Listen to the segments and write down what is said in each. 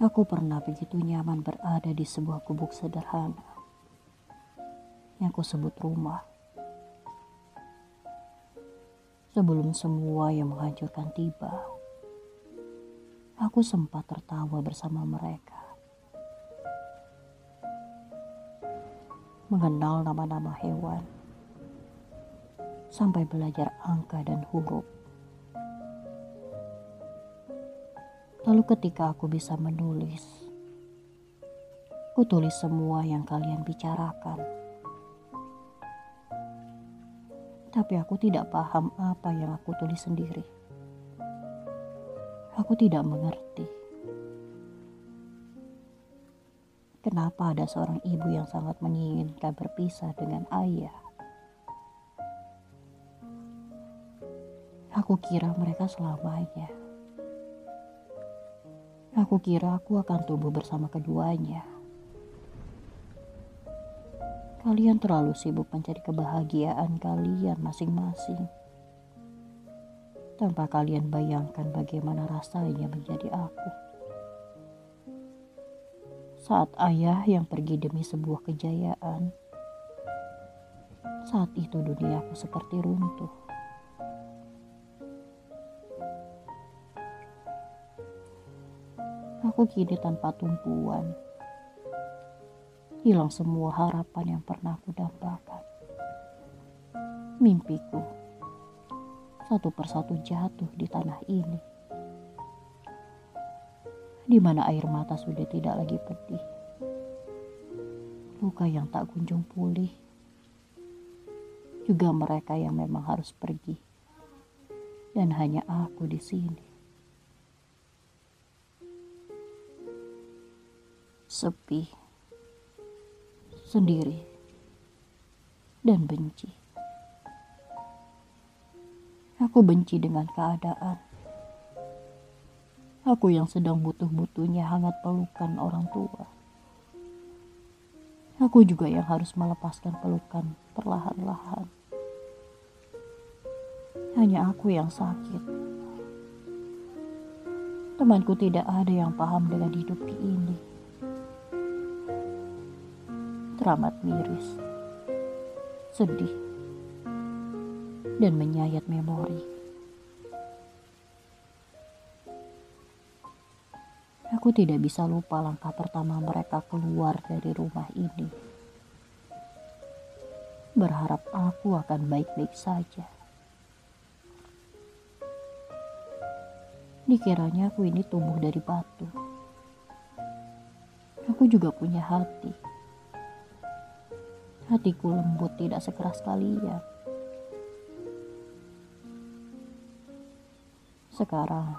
Aku pernah begitu nyaman berada di sebuah gubuk sederhana yang ku sebut rumah. Sebelum semua yang menghancurkan tiba, aku sempat tertawa bersama mereka. Mengenal nama-nama hewan, sampai belajar angka dan huruf. Lalu ketika aku bisa menulis, ku tulis semua yang kalian bicarakan. Tapi aku tidak paham apa yang aku tulis sendiri. Aku tidak mengerti. Kenapa ada seorang ibu yang sangat menginginkan berpisah dengan ayah? Aku kira mereka selamanya. Aku kira aku akan tumbuh bersama keduanya. Kalian terlalu sibuk mencari kebahagiaan kalian masing-masing. Tanpa kalian bayangkan bagaimana rasanya menjadi aku. Saat ayah yang pergi demi sebuah kejayaan, saat itu duniaku seperti runtuh. Aku kini tanpa tumpuan. Hilang semua harapan yang pernah aku dambakan. Mimpiku satu persatu jatuh di tanah ini. Di mana air mata sudah tidak lagi pedih. Luka yang tak kunjung pulih. Juga mereka yang memang harus pergi. Dan hanya aku di sini. Sepi, sendiri, dan benci. Aku benci dengan keadaan. Aku yang sedang butuh-butuhnya hangat pelukan orang tua. Aku juga yang harus melepaskan pelukan perlahan-lahan. Hanya aku yang sakit. Temanku tidak ada yang paham dengan hidup ini teramat miris, sedih, dan menyayat memori. Aku tidak bisa lupa langkah pertama mereka keluar dari rumah ini. Berharap aku akan baik-baik saja. Dikiranya aku ini tumbuh dari batu. Aku juga punya hati Hatiku lembut tidak sekeras kalian. Sekarang,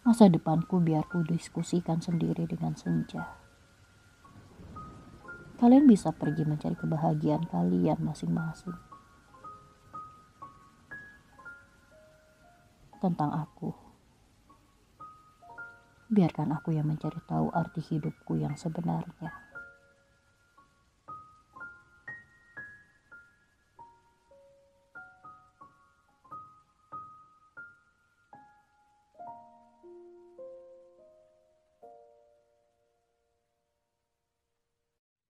masa depanku biar ku diskusikan sendiri dengan senja. Kalian bisa pergi mencari kebahagiaan kalian masing-masing. Tentang aku, biarkan aku yang mencari tahu arti hidupku yang sebenarnya.